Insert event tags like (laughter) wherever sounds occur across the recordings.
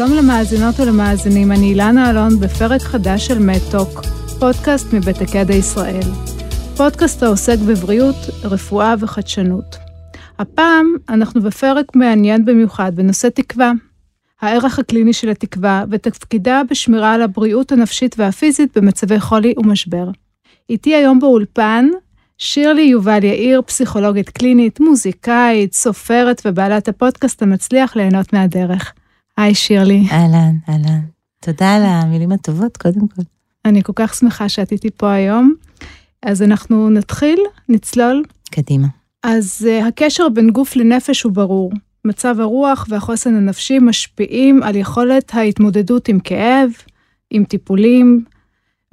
שלום למאזינות ולמאזינים, אני אילנה אלון בפרק חדש של מדטוק, פודקאסט מבית הקדע ישראל. פודקאסט העוסק בבריאות, רפואה וחדשנות. הפעם אנחנו בפרק מעניין במיוחד בנושא תקווה. הערך הקליני של התקווה ותפקידה בשמירה על הבריאות הנפשית והפיזית במצבי חולי ומשבר. איתי היום באולפן שירלי יובל יאיר, פסיכולוגית קלינית, מוזיקאית, סופרת ובעלת הפודקאסט המצליח ליהנות מהדרך. היי שירלי. אהלן, אהלן. תודה על המילים הטובות, קודם כל. אני כל כך שמחה שאת איתי פה היום. אז אנחנו נתחיל, נצלול. קדימה. אז uh, הקשר בין גוף לנפש הוא ברור. מצב הרוח והחוסן הנפשי משפיעים על יכולת ההתמודדות עם כאב, עם טיפולים,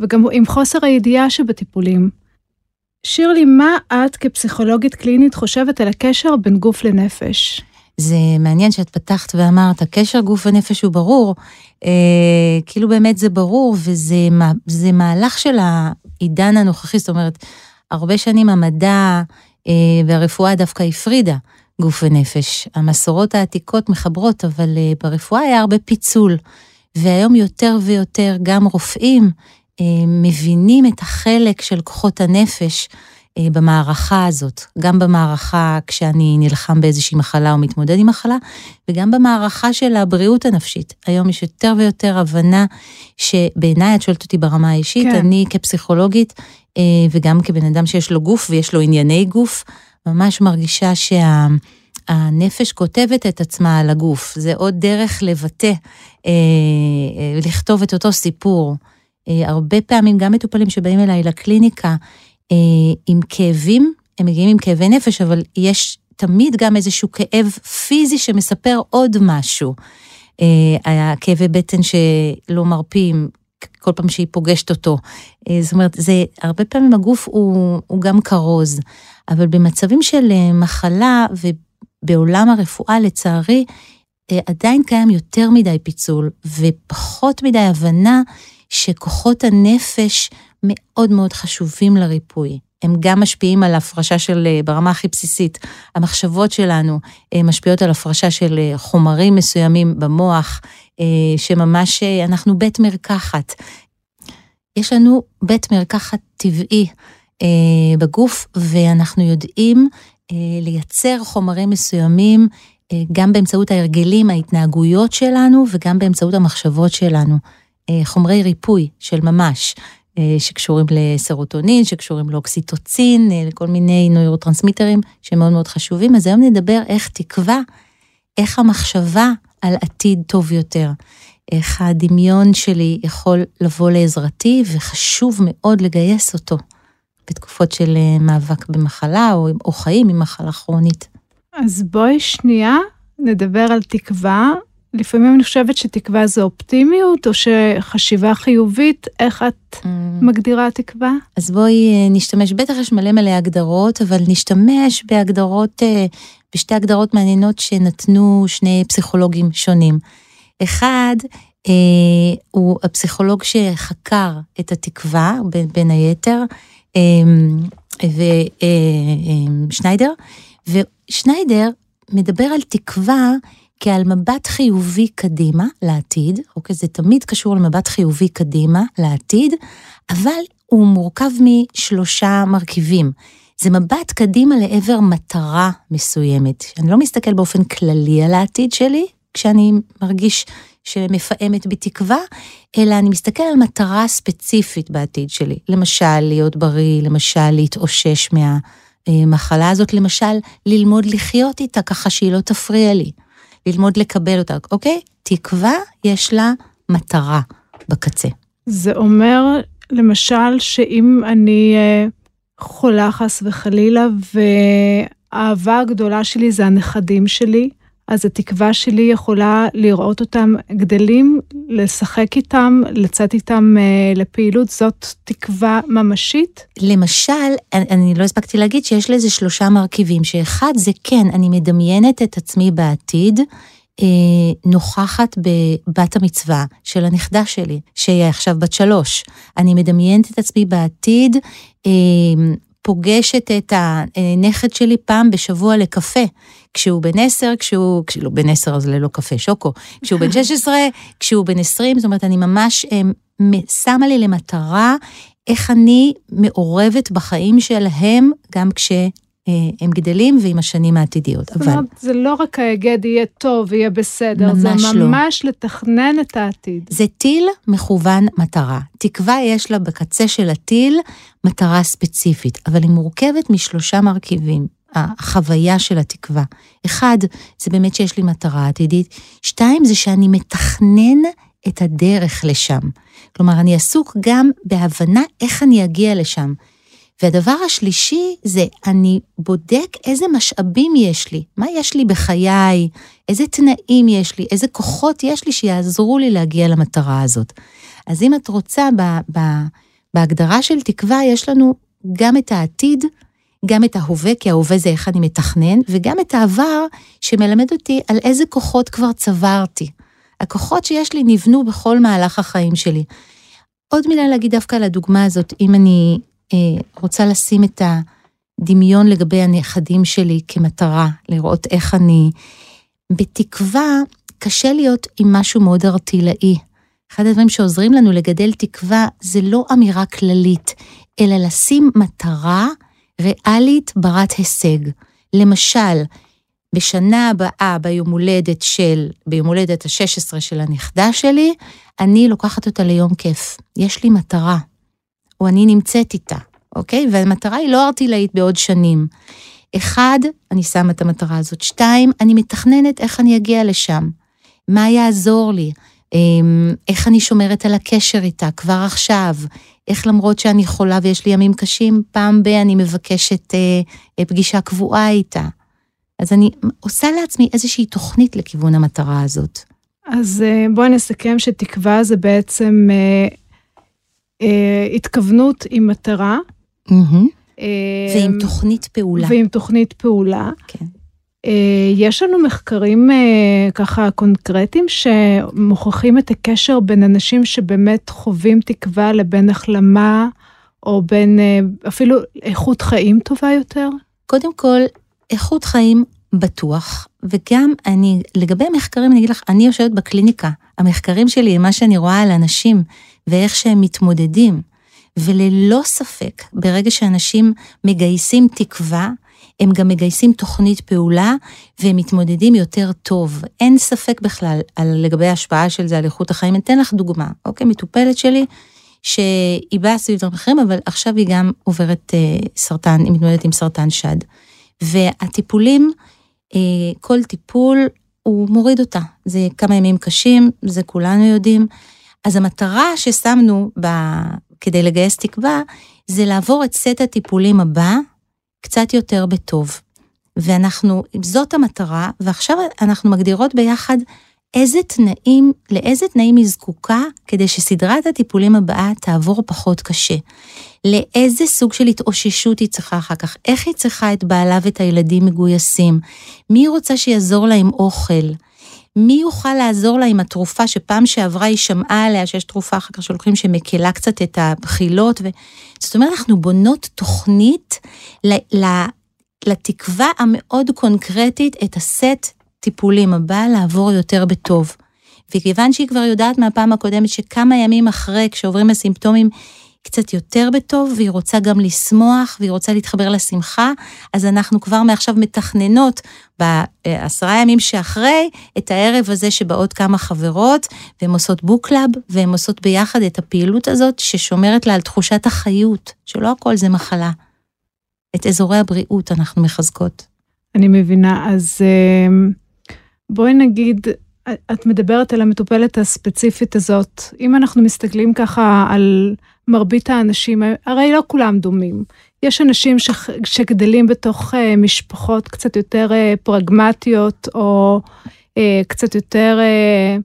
וגם עם חוסר הידיעה שבטיפולים. שירלי, מה את כפסיכולוגית קלינית חושבת על הקשר בין גוף לנפש? זה מעניין שאת פתחת ואמרת, הקשר גוף ונפש הוא ברור, אה, כאילו באמת זה ברור, וזה מהלך של העידן הנוכחי, זאת אומרת, הרבה שנים המדע אה, והרפואה דווקא הפרידה גוף ונפש. המסורות העתיקות מחברות, אבל אה, ברפואה היה הרבה פיצול, והיום יותר ויותר גם רופאים אה, מבינים את החלק של כוחות הנפש במערכה הזאת, גם במערכה כשאני נלחם באיזושהי מחלה או מתמודד עם מחלה, וגם במערכה של הבריאות הנפשית. היום יש יותר ויותר הבנה שבעיניי, את שואלת אותי ברמה האישית, כן. אני כפסיכולוגית, אה, וגם כבן אדם שיש לו גוף ויש לו ענייני גוף, ממש מרגישה שה... הנפש כותבת את עצמה על הגוף, זה עוד דרך לבטא, אה, לכתוב את אותו סיפור. אה, הרבה פעמים גם מטופלים שבאים אליי לקליניקה אה, עם כאבים, הם מגיעים עם כאבי נפש, אבל יש תמיד גם איזשהו כאב פיזי שמספר עוד משהו. אה, הכאבי בטן שלא מרפים כל פעם שהיא פוגשת אותו. זאת אומרת, זה, הרבה פעמים הגוף הוא, הוא גם כרוז, אבל במצבים של מחלה ובעולם הרפואה, לצערי, עדיין קיים יותר מדי פיצול ופחות מדי הבנה שכוחות הנפש מאוד מאוד חשובים לריפוי. הם גם משפיעים על הפרשה של, אה, ברמה הכי בסיסית, המחשבות שלנו אה, משפיעות על הפרשה של אה, חומרים מסוימים במוח, שממש אנחנו בית מרקחת. יש לנו בית מרקחת טבעי בגוף, ואנחנו יודעים לייצר חומרים מסוימים גם באמצעות ההרגלים, ההתנהגויות שלנו, וגם באמצעות המחשבות שלנו. חומרי ריפוי של ממש, שקשורים לסרוטונין, שקשורים לאוקסיטוצין, אה, לכל מיני נוירוטרנסמיטרים שמאוד מאוד חשובים. אז היום נדבר איך תקווה, איך המחשבה על עתיד טוב יותר. איך הדמיון שלי יכול לבוא לעזרתי, וחשוב מאוד לגייס אותו בתקופות של מאבק במחלה או, או חיים עם מחלה כרונית. אז בואי שנייה נדבר על תקווה לפעמים אני חושבת שתקווה זה אופטימיות, או שחשיבה חיובית, איך את mm. מגדירה תקווה? אז בואי אה, נשתמש, בטח יש מלא מלא הגדרות, אבל נשתמש בהגדרות, אה, בשתי הגדרות מעניינות שנתנו שני פסיכולוגים שונים. אחד, אה, הוא הפסיכולוג שחקר את התקווה, בין, בין היתר, אה, ושניידר, אה, ושניידר מדבר על תקווה כעל מבט חיובי קדימה לעתיד, אוקיי? זה תמיד קשור למבט חיובי קדימה לעתיד, אבל הוא מורכב משלושה מרכיבים. זה מבט קדימה לעבר מטרה מסוימת. אני לא מסתכל באופן כללי על העתיד שלי, כשאני מרגיש שמפעמת בי תקווה, אלא אני מסתכל על מטרה ספציפית בעתיד שלי. למשל, להיות בריא, למשל, להתאושש מהמחלה הזאת, למשל, ללמוד לחיות איתה ככה שהיא לא תפריע לי. ללמוד לקבל אותה, אוקיי? תקווה, יש לה מטרה בקצה. זה אומר, למשל, שאם אני אה, חולה חס וחלילה, והאהבה הגדולה שלי זה הנכדים שלי, אז התקווה שלי יכולה לראות אותם גדלים, לשחק איתם, לצאת איתם אה, לפעילות, זאת תקווה ממשית? למשל, אני, אני לא הספקתי להגיד שיש לזה שלושה מרכיבים, שאחד זה כן, אני מדמיינת את עצמי בעתיד. אה, נוכחת בבת המצווה של הנכדה שלי, שהיא עכשיו בת שלוש. אני מדמיינת את עצמי בעתיד, אה, פוגשת את הנכד שלי פעם בשבוע לקפה. כשהוא בן עשר, כשהוא, כשלא בן עשר אז ללא קפה, שוקו, כשהוא בן (laughs) 16, כשהוא בן 20, זאת אומרת, אני ממש שמה לי למטרה איך אני מעורבת בחיים שלהם, גם כש... אה, הם גדלים ועם השנים העתידיות, אבל... זאת אומרת, זה לא רק ההיגד יהיה טוב, יהיה בסדר, ממש זה ממש לא. לתכנן את העתיד. זה טיל מכוון מטרה. תקווה יש לה בקצה של הטיל מטרה ספציפית, אבל היא מורכבת משלושה מרכיבים. החוויה של התקווה. אחד, זה באמת שיש לי מטרה עתידית. שתיים, זה שאני מתכנן את הדרך לשם. כלומר, אני עסוק גם בהבנה איך אני אגיע לשם. והדבר השלישי זה אני בודק איזה משאבים יש לי, מה יש לי בחיי, איזה תנאים יש לי, איזה כוחות יש לי שיעזרו לי להגיע למטרה הזאת. אז אם את רוצה, ב, ב, בהגדרה של תקווה יש לנו גם את העתיד, גם את ההווה, כי ההווה זה איך אני מתכנן, וגם את העבר שמלמד אותי על איזה כוחות כבר צברתי. הכוחות שיש לי נבנו בכל מהלך החיים שלי. עוד מילה להגיד דווקא על הדוגמה הזאת, אם אני רוצה לשים את הדמיון לגבי הנכדים שלי כמטרה, לראות איך אני... בתקווה, קשה להיות עם משהו מאוד ארטילאי. אחד הדברים שעוזרים לנו לגדל תקווה זה לא אמירה כללית, אלא לשים מטרה ריאלית ברת הישג. למשל, בשנה הבאה, ביום הולדת של, ביום הולדת ה-16 של הנכדה שלי, אני לוקחת אותה ליום כיף. יש לי מטרה, או אני נמצאת איתה, אוקיי? והמטרה היא לא ארטילאית בעוד שנים. אחד, אני שמה את המטרה הזאת. שתיים, אני מתכננת איך אני אגיע לשם. מה יעזור לי? אמ, איך אני שומרת על הקשר איתה כבר עכשיו? איך למרות שאני חולה ויש לי ימים קשים, פעם ב- אני מבקשת אה, פגישה קבועה איתה. אז אני עושה לעצמי איזושהי תוכנית לכיוון המטרה הזאת. אז אה, בואי נסכם שתקווה זה בעצם אה, אה, התכוונות עם מטרה. Mm-hmm. אה, ועם תוכנית פעולה. ועם תוכנית פעולה. כן. אה, יש לנו מחקרים אה, ככה קונקרטיים שמוכיחים את הקשר בין אנשים שבאמת חווים תקווה לבין החלמה, או בין אה, אפילו איכות חיים טובה יותר? קודם כל, איכות חיים בטוח, וגם אני, לגבי מחקרים, אני אגיד לך, אני יושבת בקליניקה, המחקרים שלי הם מה שאני רואה על אנשים ואיך שהם מתמודדים, וללא ספק, ברגע שאנשים מגייסים תקווה, הם גם מגייסים תוכנית פעולה והם מתמודדים יותר טוב. אין ספק בכלל על לגבי ההשפעה של זה על איכות החיים. אני אתן לך דוגמה, אוקיי? מטופלת שלי, שהיא באה סביב דברים אחרים, אבל עכשיו היא גם עוברת אה, סרטן, היא מתמודדת עם סרטן שד. והטיפולים, אה, כל טיפול, הוא מוריד אותה. זה כמה ימים קשים, זה כולנו יודעים. אז המטרה ששמנו ב... כדי לגייס תקווה, זה לעבור את סט הטיפולים הבא, קצת יותר בטוב. ואנחנו, זאת המטרה, ועכשיו אנחנו מגדירות ביחד איזה תנאים, לאיזה תנאים היא זקוקה כדי שסדרת הטיפולים הבאה תעבור פחות קשה. לאיזה סוג של התאוששות היא צריכה אחר כך, איך היא צריכה את בעלה ואת הילדים מגויסים, מי רוצה שיעזור לה עם אוכל, מי יוכל לעזור לה עם התרופה שפעם שעברה היא שמעה עליה שיש תרופה אחר כך שלוקחים שמקלה קצת את הבחילות. ו... זאת אומרת, אנחנו בונות תוכנית ל... ל... לתקווה המאוד קונקרטית את הסט טיפולים הבא לעבור יותר בטוב. וכיוון שהיא כבר יודעת מהפעם הקודמת שכמה ימים אחרי, כשעוברים הסימפטומים, קצת יותר בטוב, והיא רוצה גם לשמוח, והיא רוצה להתחבר לשמחה, אז אנחנו כבר מעכשיו מתכננות בעשרה ימים שאחרי, את הערב הזה שבאות כמה חברות, והן עושות book club, והן עושות ביחד את הפעילות הזאת, ששומרת לה על תחושת החיות, שלא הכל זה מחלה. את אזורי הבריאות אנחנו מחזקות. אני מבינה, אז אמ, בואי נגיד, את מדברת על המטופלת הספציפית הזאת. אם אנחנו מסתכלים ככה על מרבית האנשים, הרי לא כולם דומים. יש אנשים ש, שגדלים בתוך uh, משפחות קצת יותר uh, פרגמטיות, או uh, קצת יותר, uh,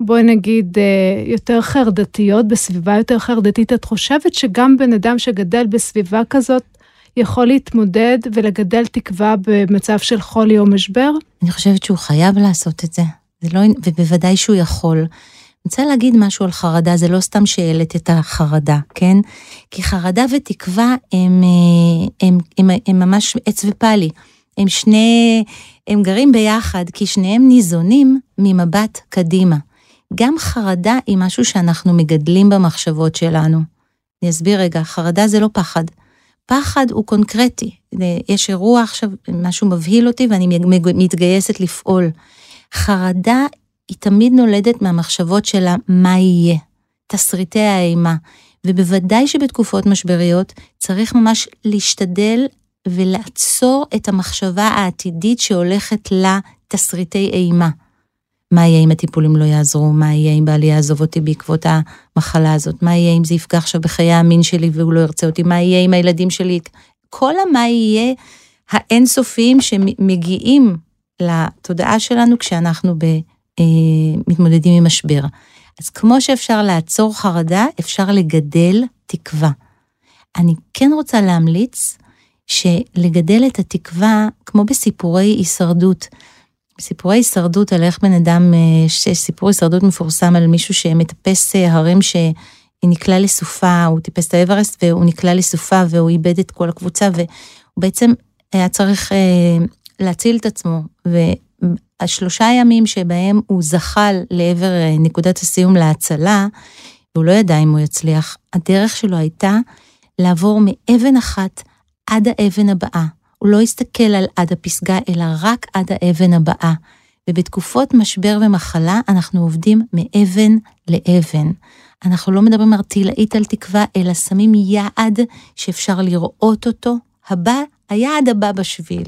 בואי נגיד, uh, יותר חרדתיות, בסביבה יותר חרדתית. את חושבת שגם בן אדם שגדל בסביבה כזאת, יכול להתמודד ולגדל תקווה במצב של חולי או משבר? אני חושבת שהוא חייב לעשות את זה, זה לא, ובוודאי שהוא יכול. רוצה להגיד משהו על חרדה, זה לא סתם שהעלית את החרדה, כן? כי חרדה ותקווה הם, אה, הם, הם, הם, הם ממש עץ ופאלי. הם שני, הם גרים ביחד, כי שניהם ניזונים ממבט קדימה. גם חרדה היא משהו שאנחנו מגדלים במחשבות שלנו. אני אסביר רגע, חרדה זה לא פחד. פחד הוא קונקרטי. יש אירוע עכשיו, משהו מבהיל אותי ואני מתגייסת לפעול. חרדה היא תמיד נולדת מהמחשבות שלה מה יהיה, תסריטי האימה. ובוודאי שבתקופות משבריות צריך ממש להשתדל ולעצור את המחשבה העתידית שהולכת לתסריטי אימה. מה יהיה אם הטיפולים לא יעזרו? מה יהיה אם בעלי יעזוב אותי בעקבות המחלה הזאת? מה יהיה אם זה יפגע עכשיו בחיי המין שלי והוא לא ירצה אותי? מה יהיה אם הילדים שלי... כל המה יהיה האינסופיים שמגיעים לתודעה שלנו כשאנחנו ב, מתמודדים עם משבר. אז כמו שאפשר לעצור חרדה, אפשר לגדל תקווה. אני כן רוצה להמליץ שלגדל את התקווה, כמו בסיפורי הישרדות, סיפורי הישרדות על איך בן אדם, אה, סיפור הישרדות מפורסם על מישהו שמטפס אה, הרים שנקלע לסופה, הוא טיפס את האברסט והוא נקלע לסופה והוא איבד את כל הקבוצה והוא בעצם היה צריך אה, להציל את עצמו. והשלושה ימים שבהם הוא זחל לעבר נקודת הסיום להצלה, והוא לא ידע אם הוא יצליח, הדרך שלו הייתה לעבור מאבן אחת עד האבן הבאה. הוא לא הסתכל על עד הפסגה, אלא רק עד האבן הבאה. ובתקופות משבר ומחלה אנחנו עובדים מאבן לאבן. אנחנו לא מדברים ארטילאית על תקווה, אלא שמים יעד שאפשר לראות אותו, הבא, היעד הבא בשביל,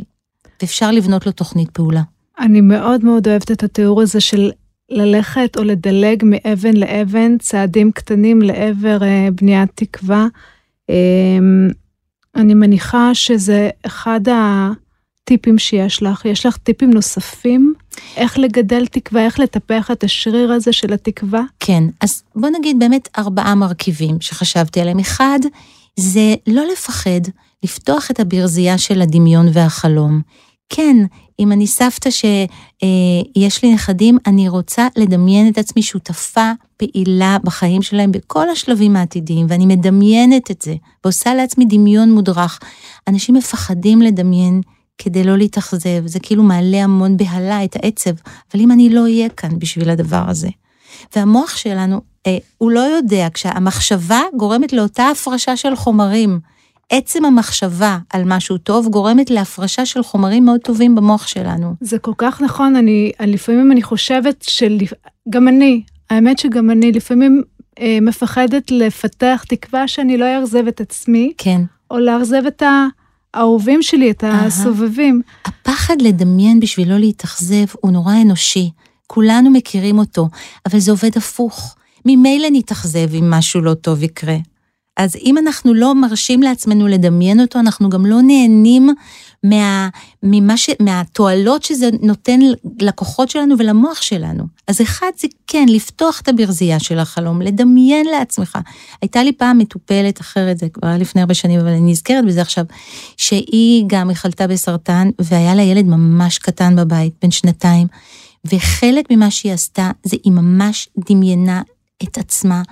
ואפשר לבנות לו תוכנית פעולה. אני מאוד מאוד אוהבת את התיאור הזה של ללכת או לדלג מאבן לאבן, צעדים קטנים לעבר אה, בניית תקווה. אה, אני מניחה שזה אחד הטיפים שיש לך. יש לך טיפים נוספים? איך לגדל תקווה, איך לטפח את השריר הזה של התקווה? כן, אז בוא נגיד באמת ארבעה מרכיבים שחשבתי עליהם. אחד, זה לא לפחד לפתוח את הברזייה של הדמיון והחלום. כן, אם אני סבתא שיש לי נכדים, אני רוצה לדמיין את עצמי שותפה פעילה בחיים שלהם בכל השלבים העתידיים, ואני מדמיינת את זה, ועושה לעצמי דמיון מודרך. אנשים מפחדים לדמיין כדי לא להתאכזב, זה כאילו מעלה המון בהלה את העצב, אבל אם אני לא אהיה כאן בשביל הדבר הזה. והמוח שלנו, אה, הוא לא יודע, כשהמחשבה גורמת לאותה הפרשה של חומרים, עצם המחשבה על משהו טוב גורמת להפרשה של חומרים מאוד טובים במוח שלנו. זה כל כך נכון, אני, לפעמים אני חושבת שגם אני, האמת שגם אני לפעמים אה, מפחדת לפתח תקווה שאני לא אאכזב את עצמי. כן. או לאכזב את האהובים שלי, את הסובבים. הפחד לדמיין בשביל לא להתאכזב הוא נורא אנושי. כולנו מכירים אותו, אבל זה עובד הפוך. ממילא נתאכזב אם משהו לא טוב יקרה. אז אם אנחנו לא מרשים לעצמנו לדמיין אותו, אנחנו גם לא נהנים מה, ש, מהתועלות שזה נותן לכוחות שלנו ולמוח שלנו. אז אחד זה כן, לפתוח את הברזייה של החלום, לדמיין לעצמך. הייתה לי פעם מטופלת אחרת, זה כבר לפני הרבה שנים, אבל אני נזכרת בזה עכשיו, שהיא גם, היא חלתה בסרטן, והיה לה ילד ממש קטן בבית, בן שנתיים, וחלק ממה שהיא עשתה, זה היא ממש דמיינה את עצמה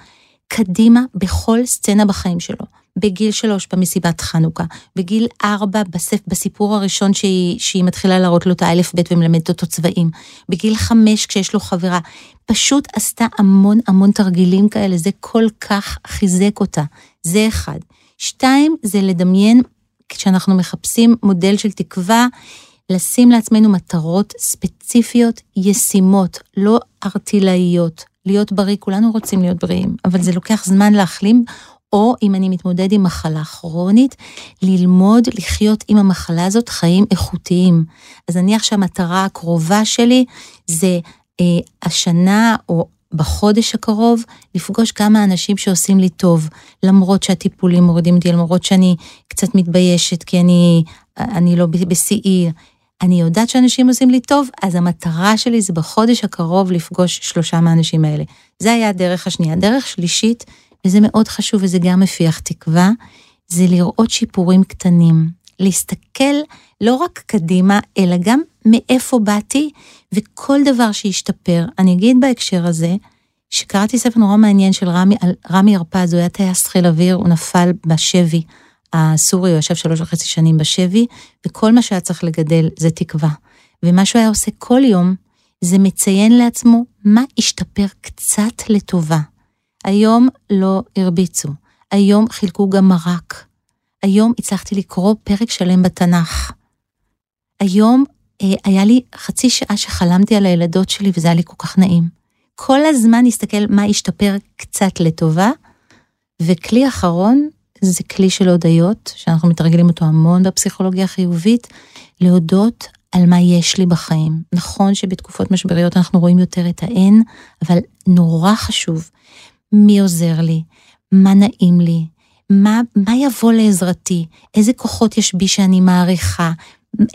קדימה בכל סצנה בחיים שלו. בגיל שלוש במסיבת חנוכה, בגיל ארבע בספ, בסיפור הראשון שהיא, שהיא מתחילה להראות לו את האלף בית ומלמדת אותו צבעים, בגיל חמש כשיש לו חברה, פשוט עשתה המון המון תרגילים כאלה, זה כל כך חיזק אותה, זה אחד. שתיים, זה לדמיין, כשאנחנו מחפשים מודל של תקווה, לשים לעצמנו מטרות ספציפיות, ישימות, לא ארטילאיות, להיות בריא, כולנו רוצים להיות בריאים, אבל זה לוקח זמן להחלים, או אם אני מתמודד עם מחלה כרונית, ללמוד לחיות עם המחלה הזאת חיים איכותיים. אז נניח שהמטרה הקרובה שלי זה אה, השנה או בחודש הקרוב לפגוש כמה אנשים שעושים לי טוב, למרות שהטיפולים מורידים אותי, למרות שאני קצת מתביישת כי אני, אני לא בשיאי. אני יודעת שאנשים עושים לי טוב, אז המטרה שלי זה בחודש הקרוב לפגוש שלושה מהאנשים האלה. זה היה הדרך השנייה. דרך שלישית, וזה מאוד חשוב וזה גם מפיח תקווה, זה לראות שיפורים קטנים. להסתכל לא רק קדימה, אלא גם מאיפה באתי, וכל דבר שישתפר. אני אגיד בהקשר הזה, שקראתי ספר נורא מעניין של רמי, רמי הרפז, הוא היה טייס חיל אוויר, הוא נפל בשבי הסורי, הוא ישב שלוש וחצי שנים בשבי, וכל מה שהיה צריך לגדל זה תקווה. ומה שהוא היה עושה כל יום, זה מציין לעצמו מה השתפר קצת לטובה. היום לא הרביצו, היום חילקו גם מרק. היום הצלחתי לקרוא פרק שלם בתנ"ך. היום אה, היה לי חצי שעה שחלמתי על הילדות שלי וזה היה לי כל כך נעים. כל הזמן להסתכל מה השתפר קצת לטובה, וכלי אחרון זה כלי של הודיות, שאנחנו מתרגלים אותו המון בפסיכולוגיה החיובית, להודות על מה יש לי בחיים. נכון שבתקופות משבריות אנחנו רואים יותר את האין, אבל נורא חשוב מי עוזר לי, מה נעים לי, מה, מה יבוא לעזרתי, איזה כוחות יש בי שאני מעריכה,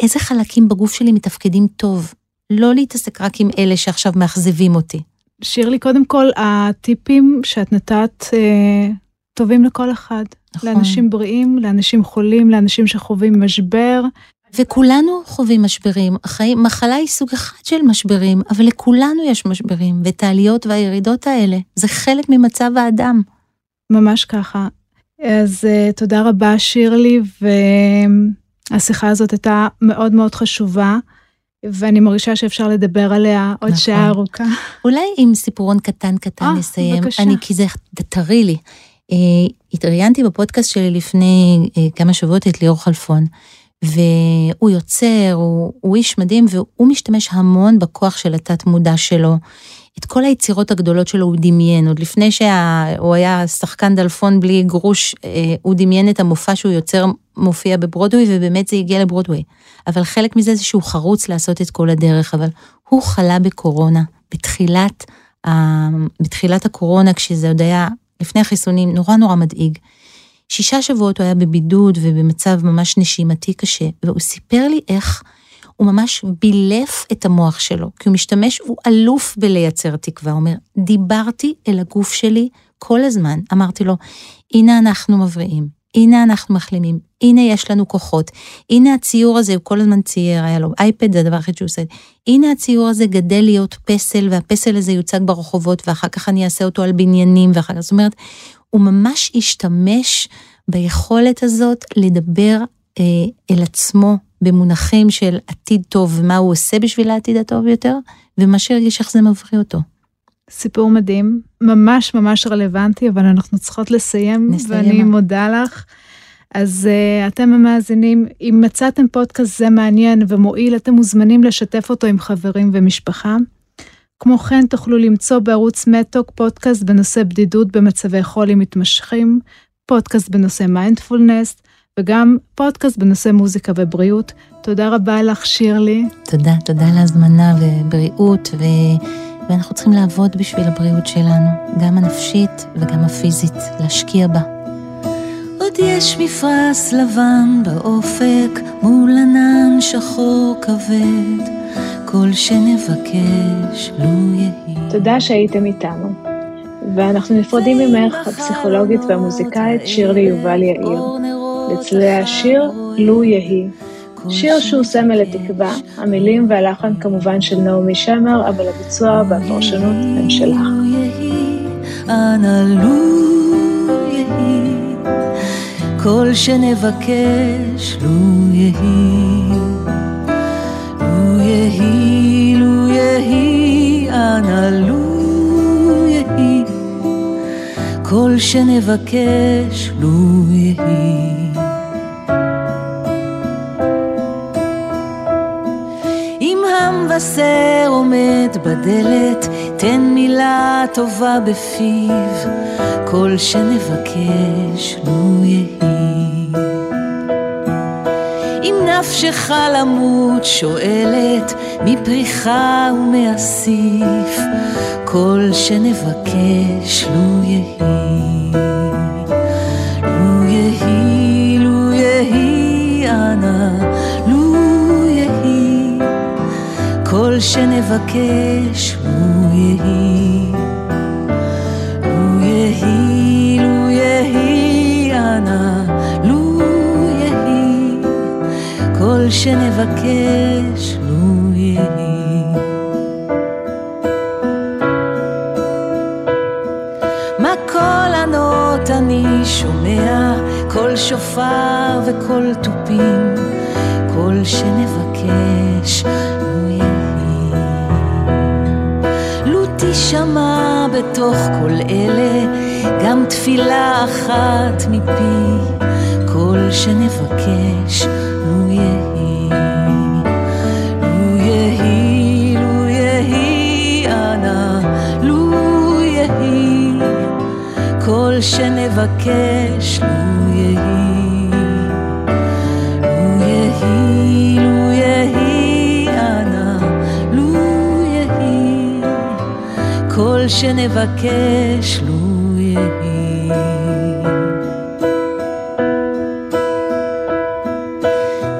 איזה חלקים בגוף שלי מתפקדים טוב. לא להתעסק רק עם אלה שעכשיו מאכזבים אותי. שירלי, קודם כל, הטיפים שאת נתת אה, טובים לכל אחד. נכון. לאנשים בריאים, לאנשים חולים, לאנשים שחווים משבר. וכולנו חווים משברים. החיים, מחלה היא סוג אחד של משברים, אבל לכולנו יש משברים, ואת העליות והירידות האלה, זה חלק ממצב האדם. ממש ככה. אז uh, תודה רבה, שירלי, והשיחה הזאת הייתה מאוד מאוד חשובה. ואני מרגישה שאפשר לדבר עליה עוד נכון. שעה ארוכה. אולי עם סיפורון קטן קטן 아, אה, נסיים. בבקשה. אני, כי זה טרי לי. Uh, התראיינתי בפודקאסט שלי לפני uh, כמה שבועות את ליאור חלפון, והוא יוצר, הוא, הוא איש מדהים, והוא משתמש המון בכוח של התת מודע שלו. את כל היצירות הגדולות שלו הוא דמיין, עוד לפני שהוא היה שחקן דלפון בלי גרוש, אה, הוא דמיין את המופע שהוא יוצר מופיע בברודווי, ובאמת זה הגיע לברודווי. אבל חלק מזה זה שהוא חרוץ לעשות את כל הדרך, אבל הוא חלה בקורונה, בתחילת, בתחילת הקורונה, כשזה עוד היה לפני החיסונים, נורא נורא מדאיג. שישה שבועות הוא היה בבידוד ובמצב ממש נשימתי קשה, והוא סיפר לי איך הוא ממש בילף את המוח שלו, כי הוא משתמש, הוא אלוף בלייצר תקווה. הוא אומר, דיברתי אל הגוף שלי כל הזמן, אמרתי לו, הנה אנחנו מבריאים, הנה אנחנו מחלימים, הנה יש לנו כוחות, הנה הציור הזה, הוא כל הזמן צייר, היה לו אייפד, זה הדבר היחיד שהוא עושה, הנה הציור הזה גדל להיות פסל, והפסל הזה יוצג ברחובות, ואחר כך אני אעשה אותו על בניינים, ואחר כך, זאת אומרת, הוא ממש השתמש ביכולת הזאת לדבר אה, אל עצמו במונחים של עתיד טוב ומה הוא עושה בשביל העתיד הטוב יותר, ומה שהרגיש איך זה מבריא אותו. סיפור מדהים, ממש ממש רלוונטי, אבל אנחנו צריכות לסיים, נסיים. ואני מודה לך. אז אה, אתם המאזינים, אם מצאתם פודקאסט זה מעניין ומועיל, אתם מוזמנים לשתף אותו עם חברים ומשפחה. כמו כן, תוכלו למצוא בערוץ מטוק פודקאסט בנושא בדידות במצבי חולי מתמשכים, פודקאסט בנושא מיינדפולנס, וגם פודקאסט בנושא מוזיקה ובריאות. תודה רבה לך, שירלי. תודה, תודה על ההזמנה ובריאות, ו... ואנחנו צריכים לעבוד בשביל הבריאות שלנו, גם הנפשית וגם הפיזית, להשקיע בה. עוד יש מפרש לבן באופק, מול ענן שחור כבד, כל שנבקש לו יהי. תודה שהייתם איתנו. ואנחנו נפרדים ממך, הפסיכולוגית והמוזיקאית שירלי יובל יאיר. לצלילי השיר, לו יהי. שיר שהוא סמל לתקווה, המילים והלחן כמובן של נעמי שמר, אבל הביצוע והפרשנות הם שלך. כל שנבקש, לו יהי. לו יהי, לו יהי, אנא לו יהי. כל שנבקש, לו יהי. חסר עומד בדלת, תן מילה טובה בפיו, כל שנבקש לו יהי. אם נפשך למות שואלת, מפריחה ומאסיף, כל שנבקש לו יהי. לו יהי, לו יהי, אנא כל שנבקש הוא יהי. לו יהי, לו יהי, אנא, לו יהי, כל שנבקש לו יהי. מה כל ענות אני שומע, כל שופר וכל תופים, כל שנבקש לו תשמע בתוך כל אלה גם תפילה אחת מפי, קול שנבקש לו יהי. לו יהי, לו יהי, אנא, לו יהי, כל שנבקש לו יהי. שנבקש לו יהי.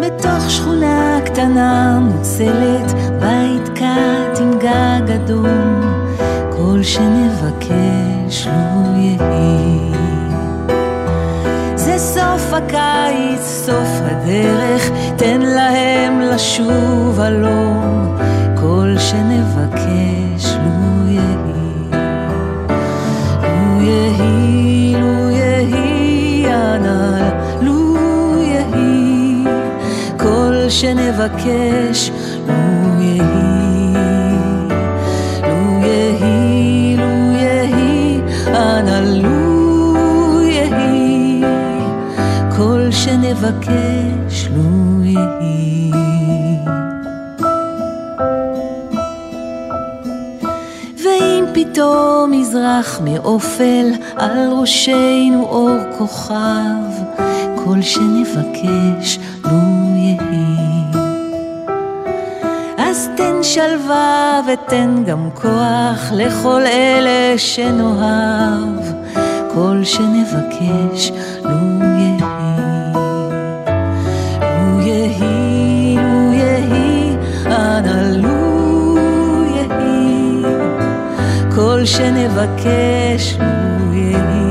בתוך שכונה קטנה מוצלת, בית קט עם גג אדום, כל שנבקש לו יהי. זה סוף הקיץ, סוף הדרך, תן להם לשוב הלום, כל שנבקש שנבקש, לו יהי. לו יהי, לו יהי, אנא, לו יהי, כל שנבקש, לו יהי. ואם פתאום יזרח מאופל על ראשנו אור כוכב, כל שנבקש לו יהי. אז תן שלווה ותן גם כוח לכל אלה שנאהב, כל שנבקש לו יהי. לו יהי, לו יהי, אנא לו יהי, כל שנבקש לו יהי.